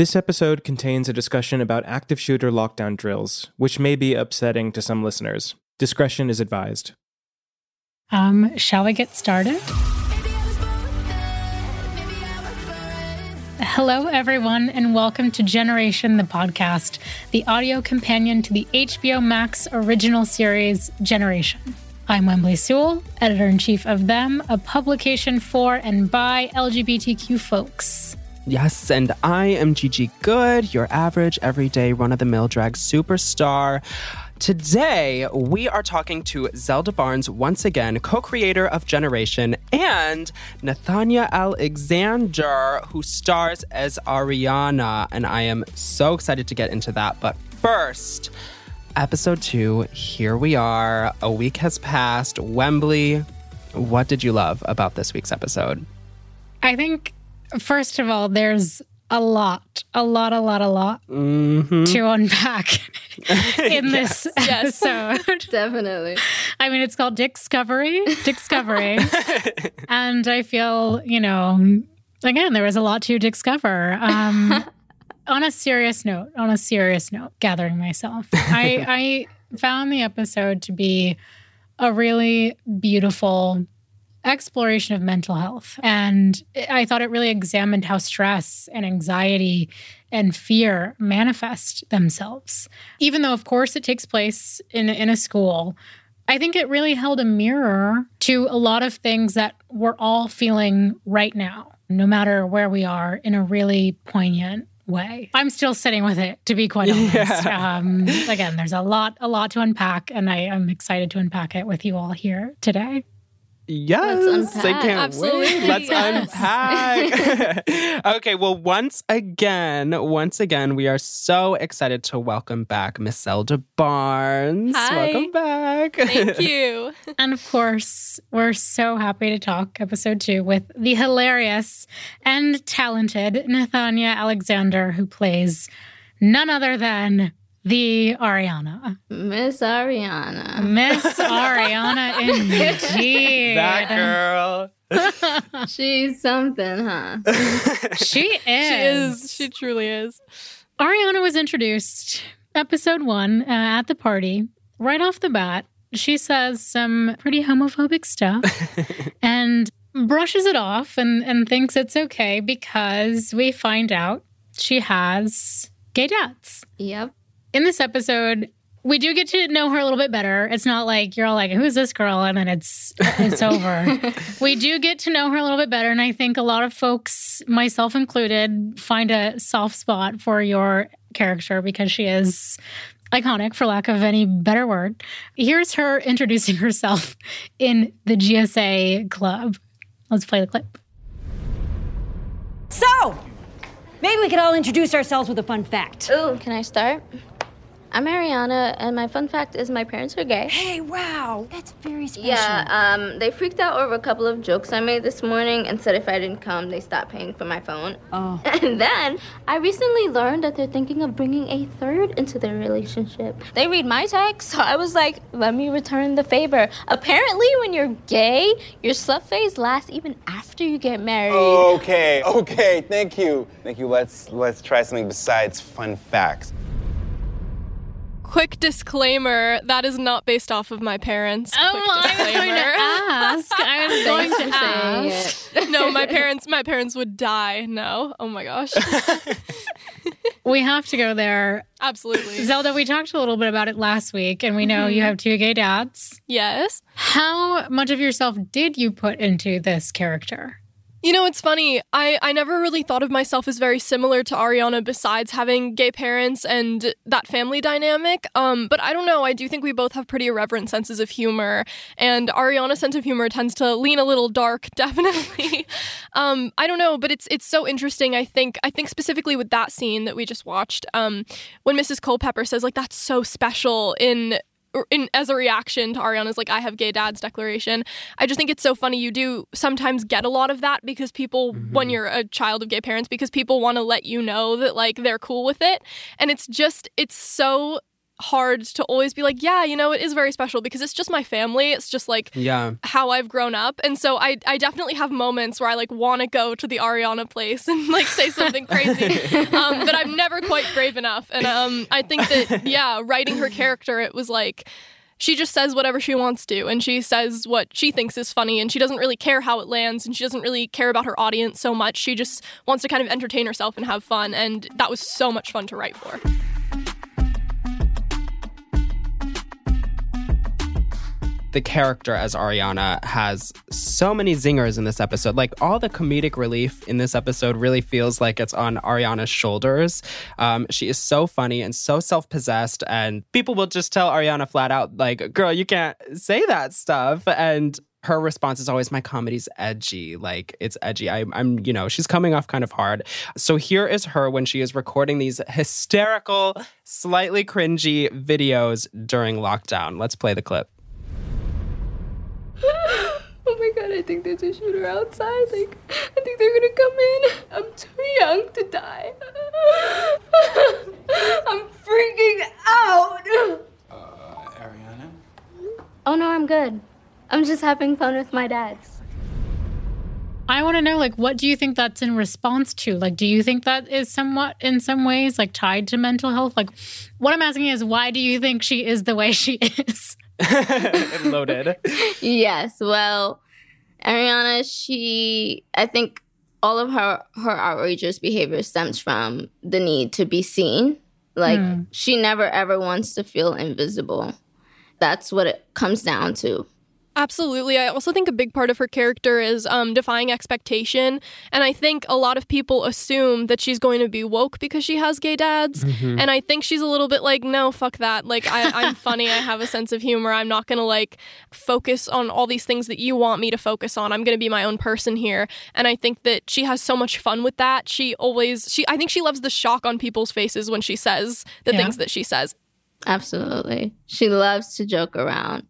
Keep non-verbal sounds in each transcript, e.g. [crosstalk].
This episode contains a discussion about active shooter lockdown drills, which may be upsetting to some listeners. Discretion is advised. Um, shall we get started? Hello, everyone, and welcome to Generation the Podcast, the audio companion to the HBO Max original series, Generation. I'm Whembley Sewell, editor in chief of Them, a publication for and by LGBTQ folks. Yes, and I am Gigi Goode, your average, everyday, run of the mill drag superstar. Today, we are talking to Zelda Barnz once again, co creator of Generation, and Nathanya Alexander, who stars as Arianna. And I am so excited to get into that. But first, episode two, here we are. A week has passed. Whembley, what did you love about this week's episode? I think, first of all, there's a lot, a lot, a lot, a lot Mm-hmm. to unpack [laughs] in this episode. [laughs] Definitely. I mean, it's called Dickscovery, Discovery. [laughs] and I feel, you know, again, there was a lot to discover. Um, on a serious note, on a serious note, gathering myself, I, I found the episode to be a really beautiful exploration of mental health. And I thought it really examined how stress and anxiety and fear manifest themselves. Even though, of course, it takes place in, in a school, I think it really held a mirror to a lot of things that we're all feeling right now, no matter where we are, in a really poignant way. I'm still sitting with it, to be quite honest. Um, again, there's a lot, a lot to unpack, and I, I'm excited to unpack it with you all here today. Yes, I can't Absolutely, wait. Let's yes. unpack. [laughs] [laughs] okay, well, once again, once again, we are so excited to welcome back Miss Zelda Barnz. Hi. Welcome back. Thank you. [laughs] And of course, we're so happy to talk episode two with the hilarious and talented Nathanya Alexander, who plays none other than the Arianna. Miss Arianna. Miss [laughs] Arianna, indeed. that girl. [laughs] She's something, huh? [laughs] She is. She is. She truly is. Arianna was introduced episode one uh, at the party. Right off the bat, she says some pretty homophobic stuff and brushes it off and, and thinks it's okay because we find out she has gay dads. Yep. In this episode, we do get to know her a little bit better. It's not like you're all like, "Who's this girl?" and then it's it's over. [laughs] we do get to know her a little bit better, and I think a lot of folks, myself included, find a soft spot for your character because she is iconic, for lack of any better word. Here's her introducing [laughs] herself in the GSA club. Let's play the clip. So, maybe we could all introduce ourselves with a fun fact. Ooh, can I start? I'm Arianna, and my fun fact is my parents are gay. Hey, wow, that's very special. Yeah, um, they freaked out over a couple of jokes I made this morning and said if I didn't come, they stopped paying for my phone. Oh. [laughs] And then I recently learned that they're thinking of bringing a third into their relationship. They read my text, so I was like, let me return the favor. Apparently, when you're gay, your slut phase lasts even after you get married. Okay, okay, thank you. Thank you. Let's let's try something besides fun facts. Quick disclaimer that is not based off of my parents. Oh, Quick I was going to disclaimer. ask. I was [laughs] going to ask. no, my parents my parents would die. No. Oh my gosh. [laughs] We have to go there. Absolutely. Zelda, we talked a little bit about it last week, and we know you mm-hmm. have two gay dads. Yes. How much of yourself did you put into this character? You know, it's funny. I, I never really thought of myself as very similar to Arianna besides having gay parents and that family dynamic. Um, but I don't know. I do think we both have pretty irreverent senses of humor. And Arianna's sense of humor tends to lean a little dark, [laughs] definitely. um, I don't know, but it's it's so interesting. I think I think specifically with that scene that we just watched, um, when Mrs. Culpepper says, like, that's so special in in as a reaction to Arianna's like I have gay dads declaration. I just think it's so funny you do sometimes get a lot of that because people when mm-hmm. you're a child of gay parents because people want to let you know that like they're cool with it and it's just it's so hard to always be like, yeah, you know, it is very special because it's just my family. It's just like Yeah. how I've grown up. And so I, I definitely have moments where I like want to go to the Arianna place and like say something crazy. [laughs] um, but I'm never quite brave enough. And um, I think that, yeah, writing her character, it was like, she just says whatever she wants to and she says what she thinks is funny and she doesn't really care how it lands and she doesn't really care about her audience so much. She just wants to kind of entertain herself and have fun. And that was so much fun to write for. The character as Arianna has so many zingers in this episode. Like all the comedic relief in this episode really feels like it's on Arianna's shoulders. Um, she is so funny and so self possessed, and people will just tell Arianna flat out, like, girl, you can't say that stuff. And her response is always my comedy's edgy like it's edgy I, i'm you know she's coming off kind of hard so here is her when she is recording these hysterical slightly cringy videos during lockdown let's play the clip oh my god, I think there's a shooter outside. Like, I think they're gonna come in. I'm too young to die. I'm freaking out. Uh, Arianna? Oh no, I'm good. I'm just having fun with my dads. I want to know, like, what do you think that's in response to? Like, do you think that is somewhat, in some ways, like tied to mental health? Like, what I'm asking is, why do you think she is the way she is? [laughs] loaded Yes, well, Arianna, she, I think all of her her outrageous behavior stems from the need to be seen. Like Hmm. she never ever wants to feel invisible. That's what it comes down to. Absolutely. I also think a big part of her character is um, defying expectation. And I think a lot of people assume that she's going to be woke because she has gay dads. And I think she's a little bit like, no, fuck that. Like, I, [laughs] I'm funny. I have a sense of humor. I'm not going to like focus on all these things that you want me to focus on. I'm going to be my own person here. And I think that she has so much fun with that. She always, she, I think she loves the shock on people's faces when she says the Yeah. things that she says. Absolutely. She loves to joke around.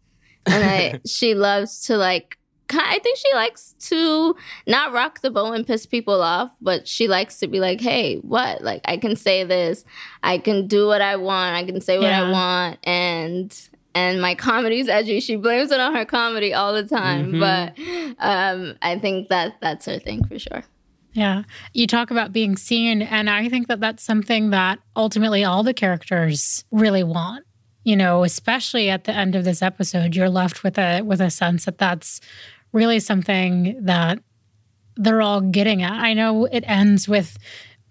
And I she loves to like I think she likes to not rock the boat and piss people off, but she likes to be like, "Hey, what? Like I can say this. I can do what I want. I can say what I want." And and my comedy's edgy. She blames it on her comedy all the time, but um I think that that's her thing for sure. Yeah. You talk about being seen, and I think that that's something that ultimately all the characters really want. You know, especially at the end of this episode, you're left with a with a sense that that's really something that they're all getting at. I know it ends with,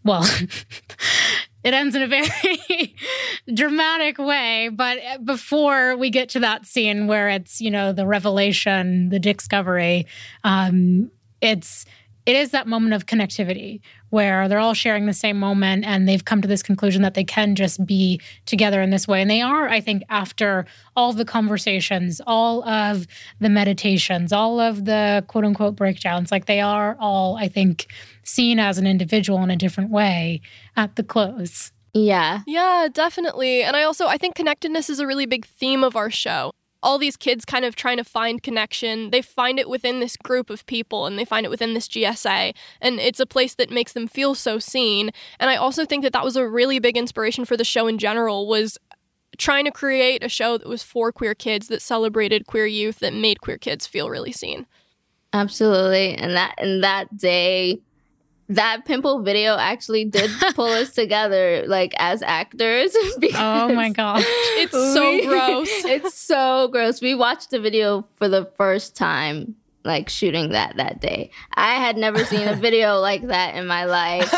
well, [laughs] it ends in a very [laughs] dramatic way, but before we get to that scene where it's you know the revelation, the discovery, um, it's it is that moment of connectivity where they're all sharing the same moment and they've come to this conclusion that they can just be together in this way. And they are, I think, after all the conversations, all of the meditations, all of the quote unquote breakdowns, like they are all, I think, seen as an individual in a different way at the close. Yeah. Yeah, definitely. And I also I think connectedness is a really big theme of our show. All these kids kind of trying to find connection. They find it within this group of people and they find it within this GSA. And it's a place that makes them feel so seen. And I also think that that was a really big inspiration for the show in general was trying to create a show that was for queer kids that celebrated queer youth that made queer kids feel really seen. Absolutely. And that and that day that pimple video actually did [laughs] pull us together like as actors. [laughs] Oh my because gosh. [laughs] It's so we- gross. It's so gross. We watched the video for the first time like shooting that that day. I had never seen a video like that in my life.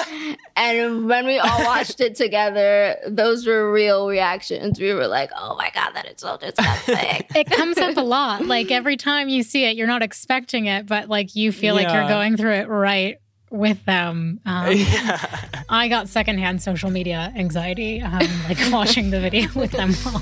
And when we all watched it together, those were real reactions. We were like, "Oh my god, that is so disgusting." It comes up a lot. Like every time you see it, you're not expecting it, but like you feel like you're going through it right with them. Um, [laughs] yeah. I got secondhand social media anxiety, um, like [laughs] watching the video with them all.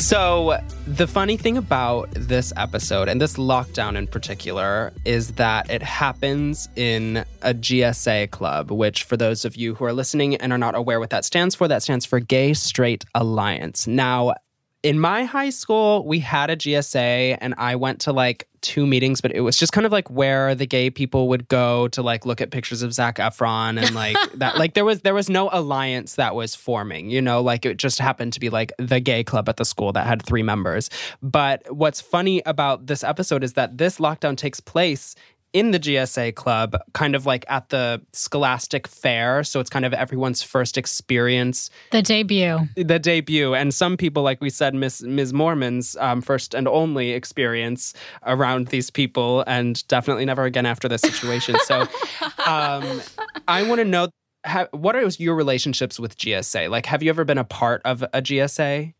So, the funny thing about this episode and this lockdown in particular is that it happens in a GSA club, which, for those of you who are listening and are not aware what that stands for, that stands for Gay Straight Alliance. Now, in my high school, we had a GSA and I went to like two meetings, but it was just kind of like where the gay people would go to like look at pictures of Zac Efron and like [laughs] that. Like there was there was no alliance that was forming, you know, like it just happened to be like the gay club at the school that had three members. But what's funny about this episode is that this lockdown takes place in the GSA club, kind of like at the Scholastic Fair. So it's kind of everyone's first experience, The debut. the debut. And some people, like we said, Miss Ms. Mormon's um, first and only experience around these people, and definitely never again after this situation. So [laughs] um, I want to know. Ha- what are your relationships with GSA? Like, have you ever been a part of a GSA?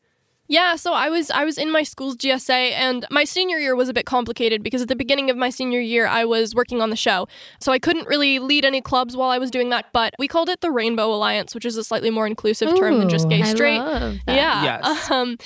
Yeah, so I was I was in my school's GSA and my senior year was a bit complicated because at the beginning of my senior year I was working on the show. So I couldn't really lead any clubs while I was doing that, but we called it the Rainbow Alliance, which is a slightly more inclusive term than just gay straight. Yeah. Yes. [laughs] Um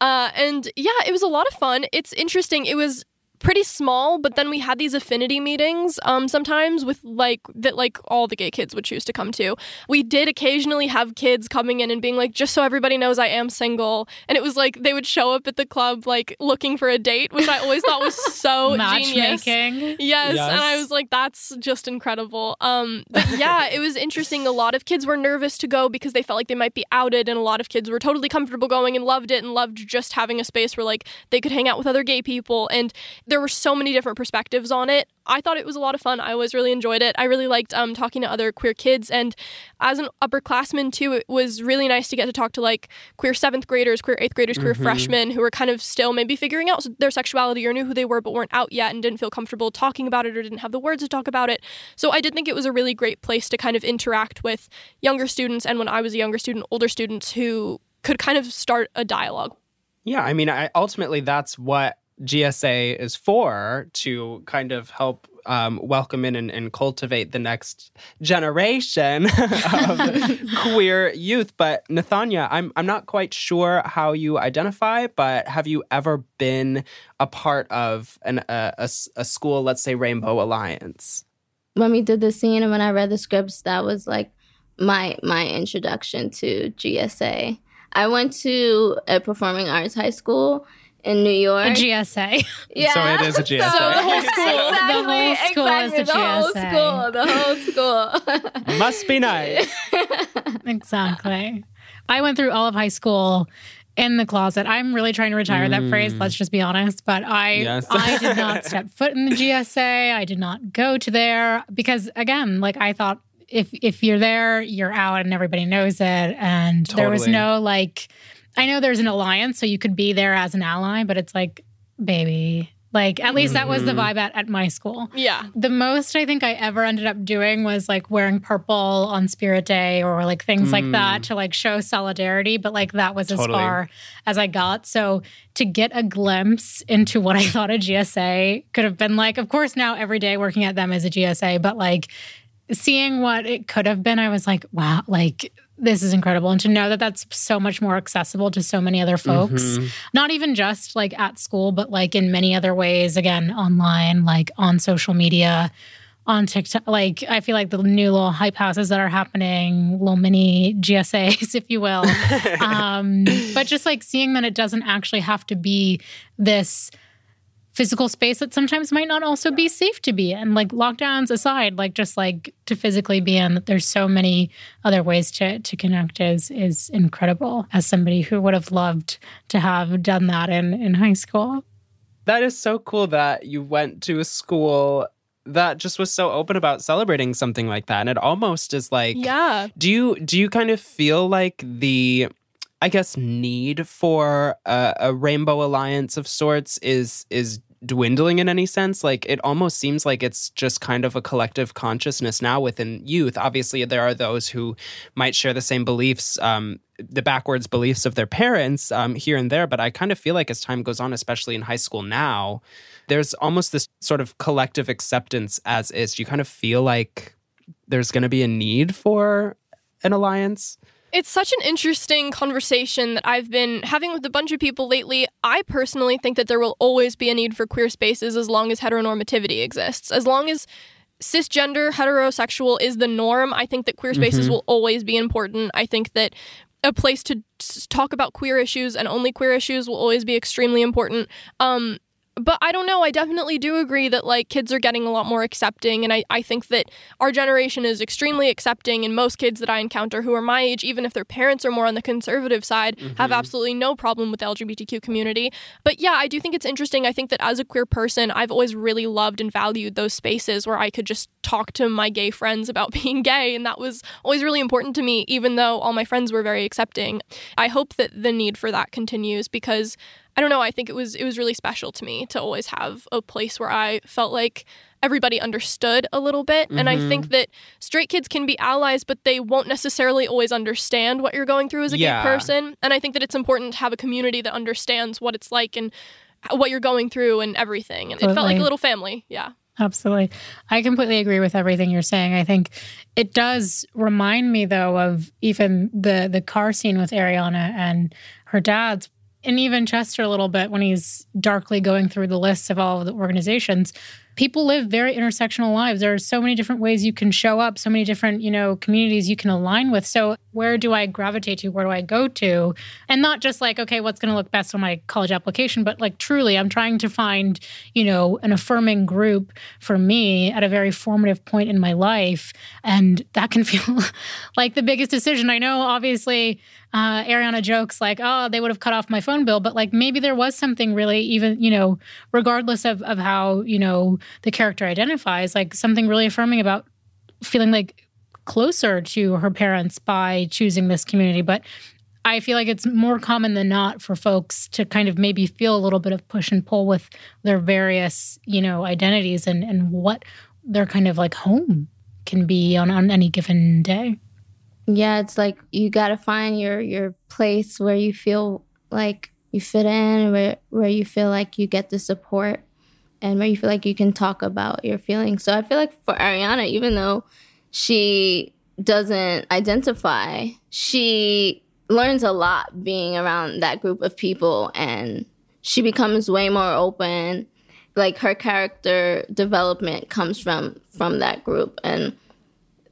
uh and yeah, it was a lot of fun. It's interesting. It was pretty small, but then we had these affinity meetings um sometimes with like that like all the gay kids would choose to come to. We did occasionally have kids coming in and being like just so everybody knows I am single and it was like they would show up at the club like looking for a date, which I always thought was so [laughs] genius. Matchmaking. Yes, and I was like, that's just incredible. Um, but yeah, it was interesting. A lot of kids were nervous to go because they felt like they might be outed, and a lot of kids were totally comfortable going and loved it and loved just having a space where like they could hang out with other gay people. And there were so many different perspectives on it. I thought it was a lot of fun. I always really enjoyed it. I really liked um, talking to other queer kids, and as an upperclassman too, it was really nice to get to talk to like queer seventh graders, queer eighth graders, queer freshmen who were kind of still maybe figuring out their sexuality or knew who they were but weren't out yet and didn't feel comfortable talking about it or didn't have the words to talk about it. So I did think it was a really great place to kind of interact with younger students and when I was a younger student, older students who could kind of start a dialogue. Yeah, I mean, I, ultimately, that's what GSA is for to kind of help um, welcome in and, and cultivate the next generation [laughs] of [laughs] queer youth. But Nathanya, I'm I'm not quite sure how you identify, but have you ever been a part of an, a, a school, let's say Rainbow Alliance? when we did the scene and when I read the scripts, that was like my my introduction to GSA. I went to a performing arts high school in New York. A GSA. [laughs] yeah. So it is a GSA. So The whole [laughs] school- the whole exactly, school is exactly, a the whole GSA. school, the whole school. [laughs] Must be nice. exactly. I went through all of high school in the closet. I'm really trying to retire that phrase, let's just be honest. But I Yes. I did not step foot in the GSA. I did not go to there because again, like I thought if if you're there, you're out and everybody knows it. And there was no like I know there's an alliance, so you could be there as an ally, but it's like, baby. Like at least that was the mm-hmm. vibe at, at my school. Yeah. The most I think I ever ended up doing was like wearing purple on Spirit Day or like things like mm. that to like show solidarity. But like that was as far as I got. So to get a glimpse into what I thought a GSA could have been like, of course, now every day working at them is a GSA, but like seeing what it could have been, I was like, wow, like this is incredible. And to know that that's so much more accessible to so many other folks, not even just like at school, but like in many other ways, again, online, like on social media, on TikTok. Like, I feel like the new little hype houses that are happening, little mini GSAs, [laughs] if you will. [laughs] um, but just like seeing that it doesn't actually have to be this physical space that sometimes might not also be safe to be in like lockdowns aside like just like to physically be in that there's so many other ways to to connect is is incredible as somebody who would have loved to have done that in in high school That is so cool that you went to a school that just was so open about celebrating something like that. And it almost is like Yeah. do you do you kind of feel like the I guess need for a, a rainbow alliance of sorts is is dwindling in any sense. Like it almost seems like it's just kind of a collective consciousness now within youth. Obviously there are those who might share the same beliefs um, the backwards beliefs of their parents um, here and there but i kind of feel like as time goes on especially in high school now there's almost this sort of collective acceptance as is. You kind of feel like there's going to be a need for an alliance It's such an interesting conversation that I've been having with a bunch of people lately. I personally think that there will always be a need for queer spaces as long as heteronormativity exists. As long as cisgender heterosexual is the norm, I think that queer spaces will always be important. I think that a place to talk about queer issues and only queer issues will always be extremely important. Um, but I don't know. I definitely do agree that like kids are getting a lot more accepting. And I, I think that our generation is extremely accepting. And most kids that I encounter who are my age, even if their parents are more on the conservative side, mm-hmm. have absolutely no problem with the LGBTQ community. But yeah, I do think it's interesting. I think that as a queer person, I've always really loved and valued those spaces where I could just talk to my gay friends about [laughs] being gay. And that was always really important to me, even though all my friends were very accepting. I hope that the need for that continues because I don't know, I think it was it was really special to me to always have a place where I felt like everybody understood a little bit. Mm-hmm. And I think mm-hmm. that straight kids can be allies, but they won't necessarily always understand what you're going through as a yeah. gay person. And I think that it's important to have a community that understands what it's like and what you're going through and everything. And totally. it felt like a little family. Yeah. Absolutely. I completely agree with everything you're saying. I think it does remind me though of even the the car scene with Arianna and her dad's and even Chester a little bit when he's darkly going through the lists of all of the organizations people live very intersectional lives. There are so many different ways you can show up, so many different, you know, communities you can align with. So where do I gravitate to? Where do I go to? And not just like, okay, what's going to look best on my college application, but like truly, I'm trying to find, you know, an affirming group for me at a very formative point in my life. And that can [laughs] feel like the biggest decision. I know, obviously, uh, Arianna jokes like, oh, they would have cut off my phone bill, but like maybe there was something really, even, you know, regardless of, of how, you know, the character identifies, like something really affirming about feeling like closer to her parents by choosing this community. But I feel like it's more common than not for folks to kind of maybe feel a little bit of push and pull with their various, you know, identities and, and what their kind of like home can be on, on any given day. Yeah, it's like you gotta find your your place where you feel like you fit in, where where you feel like you get the support and where you feel like you can talk about your feelings. So I feel like for Arianna, even though she doesn't identify, she learns a lot being around that group of people and she becomes way more open. Like her character development comes from from that group and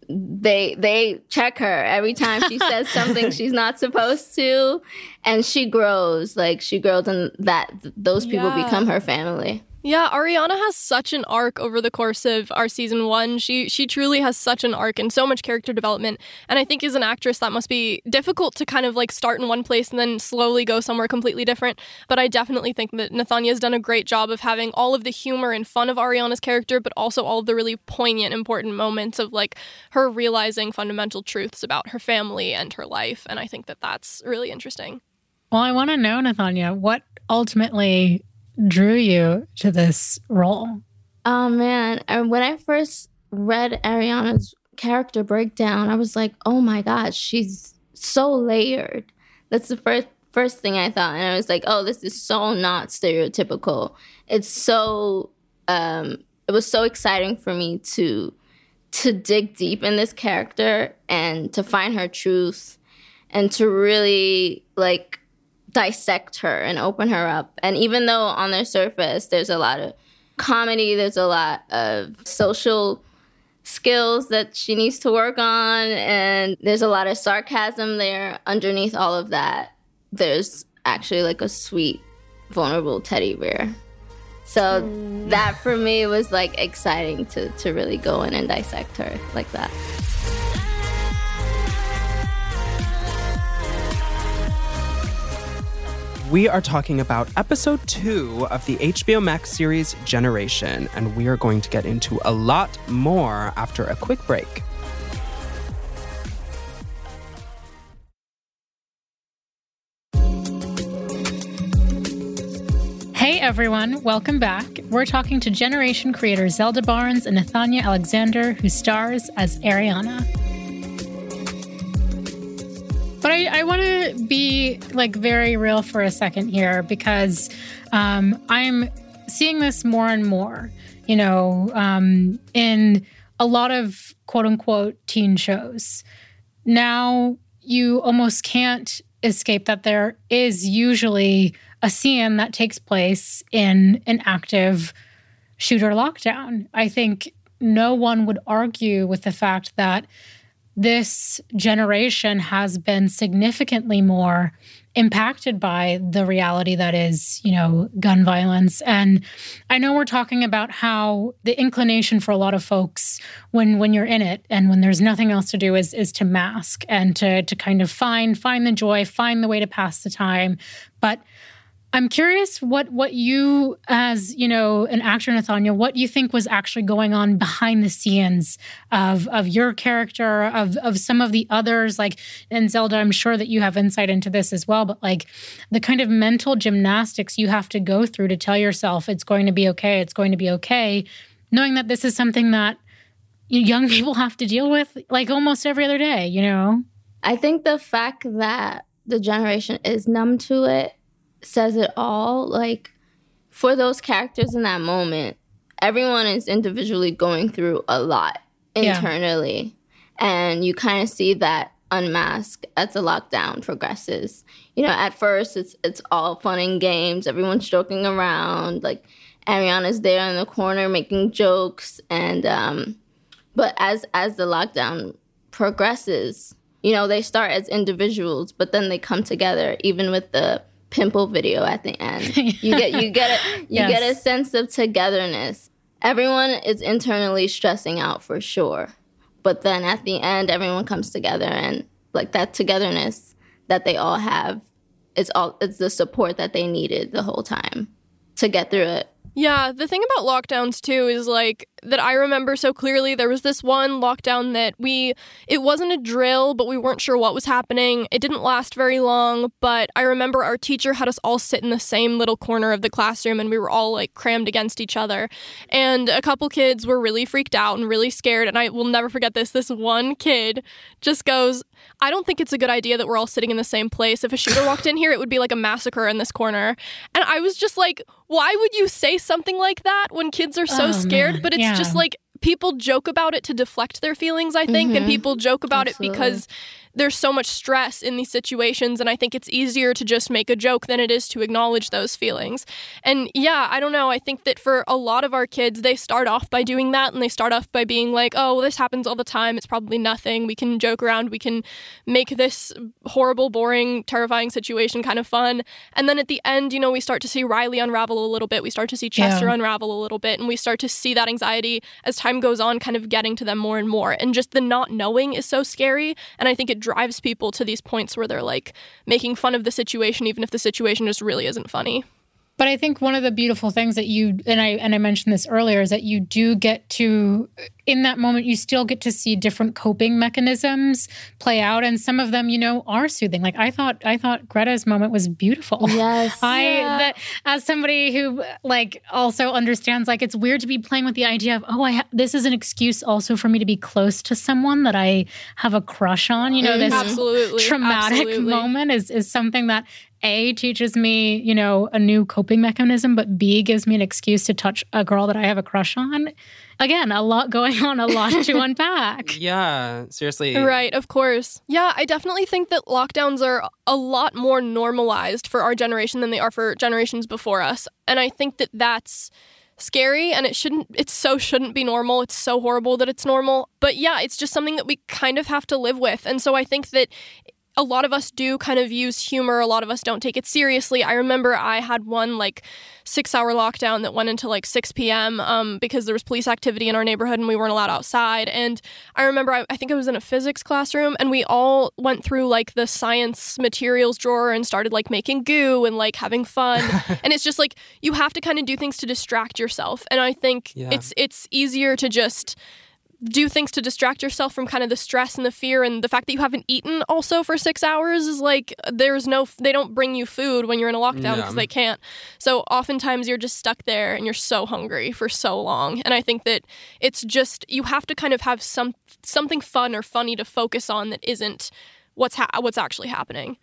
they they check her every time she [laughs] says something she's not supposed to and she grows like she grows and that those people yeah. become her family yeah, Arianna has such an arc over the course of our season one. She she truly has such an arc and so much character development. And I think as an actress that must be difficult to kind of like start in one place and then slowly go somewhere completely different. But I definitely think that Nathanya has done a great job of having all of the humor and fun of Arianna's character, but also all of the really poignant, important moments of like her realizing fundamental truths about her family and her life. And I think that that's really interesting. Well, I want to know, Nathanya, what ultimately drew you to this role? Oh man, and when I first read Arianna's character breakdown, I was like, "Oh my gosh, she's so layered." That's the first first thing I thought, and I was like, "Oh, this is so not stereotypical." It's so um it was so exciting for me to to dig deep in this character and to find her truth and to really like dissect her and open her up. And even though on the surface there's a lot of comedy, there's a lot of social skills that she needs to work on, and there's a lot of sarcasm there. Underneath all of that, there's actually like a sweet, vulnerable teddy bear. So mm. that for me was like exciting to to really go in and dissect her like that. We are talking about episode two of the HBO Max series Generation, and we are going to get into a lot more after a quick break. Hey everyone, welcome back. We're talking to Generation creator Zelda Barnz and Nathanya Alexander, who stars as Arianna. I, want to be like very real for a second here because um, I'm seeing this more and more, you know, um, in a lot of quote unquote teen shows. Now you almost can't escape that there is usually a scene that takes place in an active shooter lockdown. I think no one would argue with the fact that this generation has been significantly more impacted by the reality that is, you know, gun violence. And I know we're talking about how the inclination for a lot of folks when when you're in it and when there's nothing else to do is is to mask and to to kind of find find the joy, find the way to pass the time. But I'm curious what what you, as you know, an actor, Nathanya, what you think was actually going on behind the scenes of of your character, of of some of the others, like and Zelda. I'm sure that you have insight into this as well, but like the kind of mental gymnastics you have to go through to tell yourself it's going to be okay, it's going to be okay, knowing that this is something that young [laughs] people have to deal with like almost every other day. You know, I think the fact that the generation is numb to it says it all. Like for those characters in that moment, everyone is individually going through a lot internally. Yeah. And you kind of see that unmask as the lockdown progresses. You know, at first it's it's all fun and games, everyone's joking around, like Arianna's there in the corner making jokes and um but as as the lockdown progresses, you know, they start as individuals, but then they come together even with the pimple video at the end. [laughs] You get you get a, you yes. get a sense of togetherness. Everyone is internally stressing out for sure. But then at the end everyone comes together and like that togetherness that they all have it's all it's the support that they needed the whole time to get through it. Yeah, the thing about lockdowns too is like that I remember so clearly there was this one lockdown that we it wasn't a drill, but we weren't sure what was happening. It didn't last very long, but I remember our teacher had us all sit in the same little corner of the classroom and we were all like crammed against each other. And a couple kids were really freaked out and really scared and I will never forget this. This one kid just goes, "I don't think it's a good idea that we're all sitting in the same place. If a shooter walked in here, it would be like a massacre in this corner." And I was just like, "Why would you say something like that when kids are so oh, scared?" Man. But it's yeah. Just like people joke about it to deflect their feelings, I think, mm-hmm. and people joke about Absolutely. it because there's so much stress in these situations and i think it's easier to just make a joke than it is to acknowledge those feelings. And yeah i don't know i think that for a lot of our kids they start off by doing that and they start off by being like oh well, this happens all the time it's probably nothing we can joke around we can make this horrible boring terrifying situation kind of fun. And then at the end you know we start to see riley unravel a little bit we start to see chester yeah. unravel a little bit and we start to see that anxiety as time goes on kind of getting to them more and more. And just the not knowing is so scary and i think it drives people to these points where they're like making fun of the situation, even if the situation just really isn't funny. But I think one of the beautiful things that you and I and I mentioned this earlier is that you do get to in that moment you still get to see different coping mechanisms play out and some of them you know are soothing like i thought i thought greta's moment was beautiful yes [laughs] i yeah. that as somebody who like also understands like it's weird to be playing with the idea of oh i ha- this is an excuse also for me to be close to someone that i have a crush on you know mm-hmm. this Absolutely. traumatic Absolutely. moment is is something that a teaches me, you know, a new coping mechanism, but B gives me an excuse to touch a girl that I have a crush on again, a lot going on, a lot to [laughs] unpack. Yeah, seriously. Right, of course. Yeah, I definitely think that lockdowns are a lot more normalized for our generation than they are for generations before us. And I think that that's scary and it shouldn't it so shouldn't be normal it's so horrible that it's normal but yeah it's just something that we kind of have to live with and so i think that a lot of us do kind of use humor. A lot of us don't take it seriously. I remember I had one like six hour lockdown that went into like 6 p.m. Um, because there was police activity in our neighborhood and we weren't allowed outside. And I remember, I, I think I was in a physics classroom and we all went through like the science materials drawer and started like making goo and like having fun. [laughs] and it's just like you have to kind of do things to distract yourself. And I think yeah. it's it's easier to just do things to distract yourself from kind of the stress and the fear and the fact that you haven't eaten also for six hours is like there's no they don't bring you food when you're in a lockdown because yeah. they can't so oftentimes you're just stuck there and you're so hungry for so long and i think that it's just you have to kind of have some something fun or funny to focus on that isn't what's ha- what's actually happening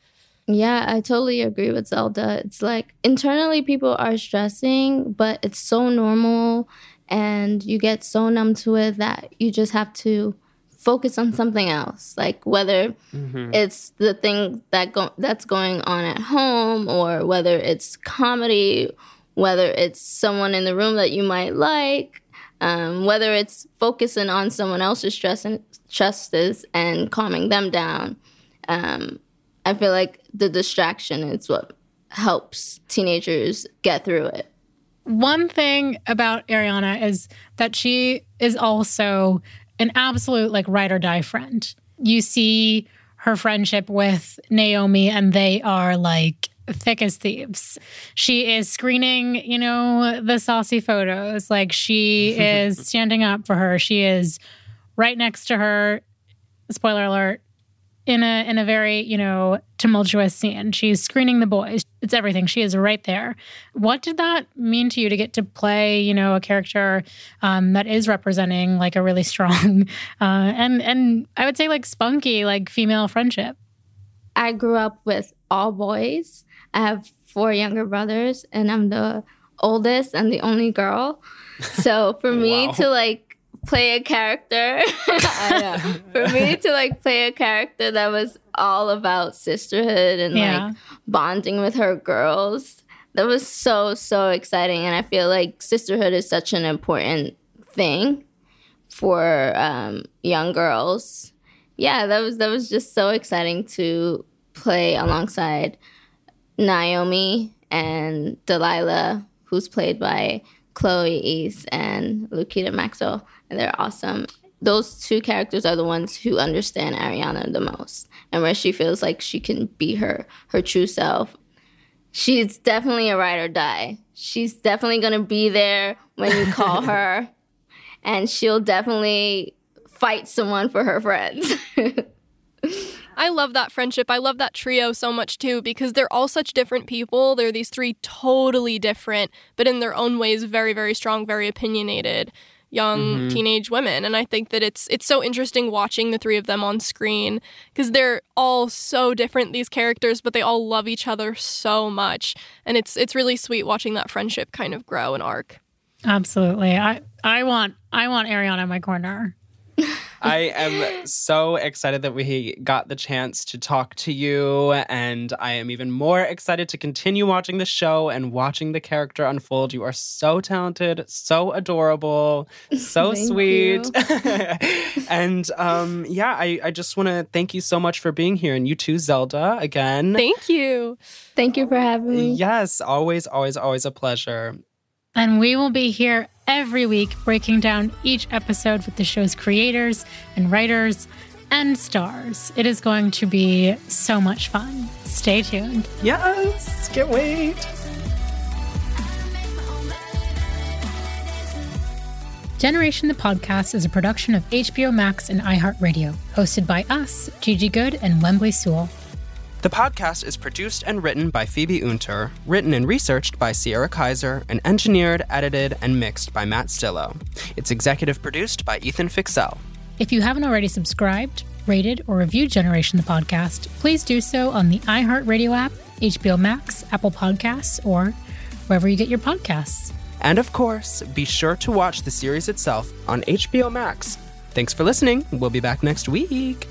yeah, I totally agree with Zelda. It's like internally people are stressing, but it's so normal and you get so numb to it that you just have to focus on something else like whether mm-hmm. it's the thing that go- that's going on at home or whether it's comedy whether it's someone in the room that you might like Um, whether it's focusing on someone else's stress and stresses and calming them down, um, I feel like the distraction is what helps teenagers get through it. One thing about Arianna is that she is also an absolute like ride or die friend. You see her friendship with Naomi, and they are like thick as thieves. She is screening, you know, the saucy photos. Like she [laughs] is standing up for her. She is right next to her. Spoiler alert. In a in a very you know tumultuous scene, she's screening the boys. It's everything. She is right there. What did that mean to you to get to play you know a character um, that is representing like a really [laughs] strong uh, and and I would say like spunky like female friendship? I grew up with all boys. I have four younger brothers, and I'm the oldest and the only girl. So for me Wow. to like play a character, [laughs] [laughs] for me to like play a character that was all about sisterhood and Yeah. like bonding with her girls, that was so so exciting. And I feel like sisterhood is such an important thing for um, young girls. Yeah, that was that was just so exciting to play alongside Naomi and Delilah, who's played by Chloe East and Lukita Maxwell, they're awesome. Those two characters are the ones who understand Arianna the most, and where she feels like she can be her her true self. She's definitely a ride or die. She's definitely gonna be there when you call [laughs] her, and she'll definitely fight someone for her friends. [laughs] I love that friendship. I love that trio so much too because they're all such different people. They're these three totally different, but in their own ways very very strong, very opinionated young mm-hmm. teenage women. And I think that it's it's so interesting watching the three of them on screen because they're all so different these characters, but they all love each other so much. And it's it's really sweet watching that friendship kind of grow and arc. Absolutely. I I want I want Arianna in my corner. [laughs] I am so excited that we got the chance to talk to you, and I am even more excited to continue watching the show and watching the character unfold. You are so talented, so adorable, so [laughs] sweet. [laughs] and um, yeah, I, I just want to thank you so much for being here. And you too, Zelda, again. Thank you. Thank you for having me. Yes, always, always, always a pleasure. And we will be here every week breaking down each episode with the show's creators and writers and stars. It is going to be so much fun. Stay tuned. Yes, can't wait. Generation the Podcast is a production of HBO Max and iHeartRadio, hosted by us, Gigi Goode and Whembley Sewell. The podcast is produced and written by Phoebe Unter, written and researched by Sierra Kaiser, and engineered, edited, and mixed by Matt Stillo. It's executive produced by Ethan Fixell. If you haven't already subscribed, rated, or reviewed Generation the Podcast, please do so on the iHeartRadio app, HBO Max, Apple Podcasts, or wherever you get your podcasts. And of course, be sure to watch the series itself on HBO Max. Thanks for listening. We'll be back next week.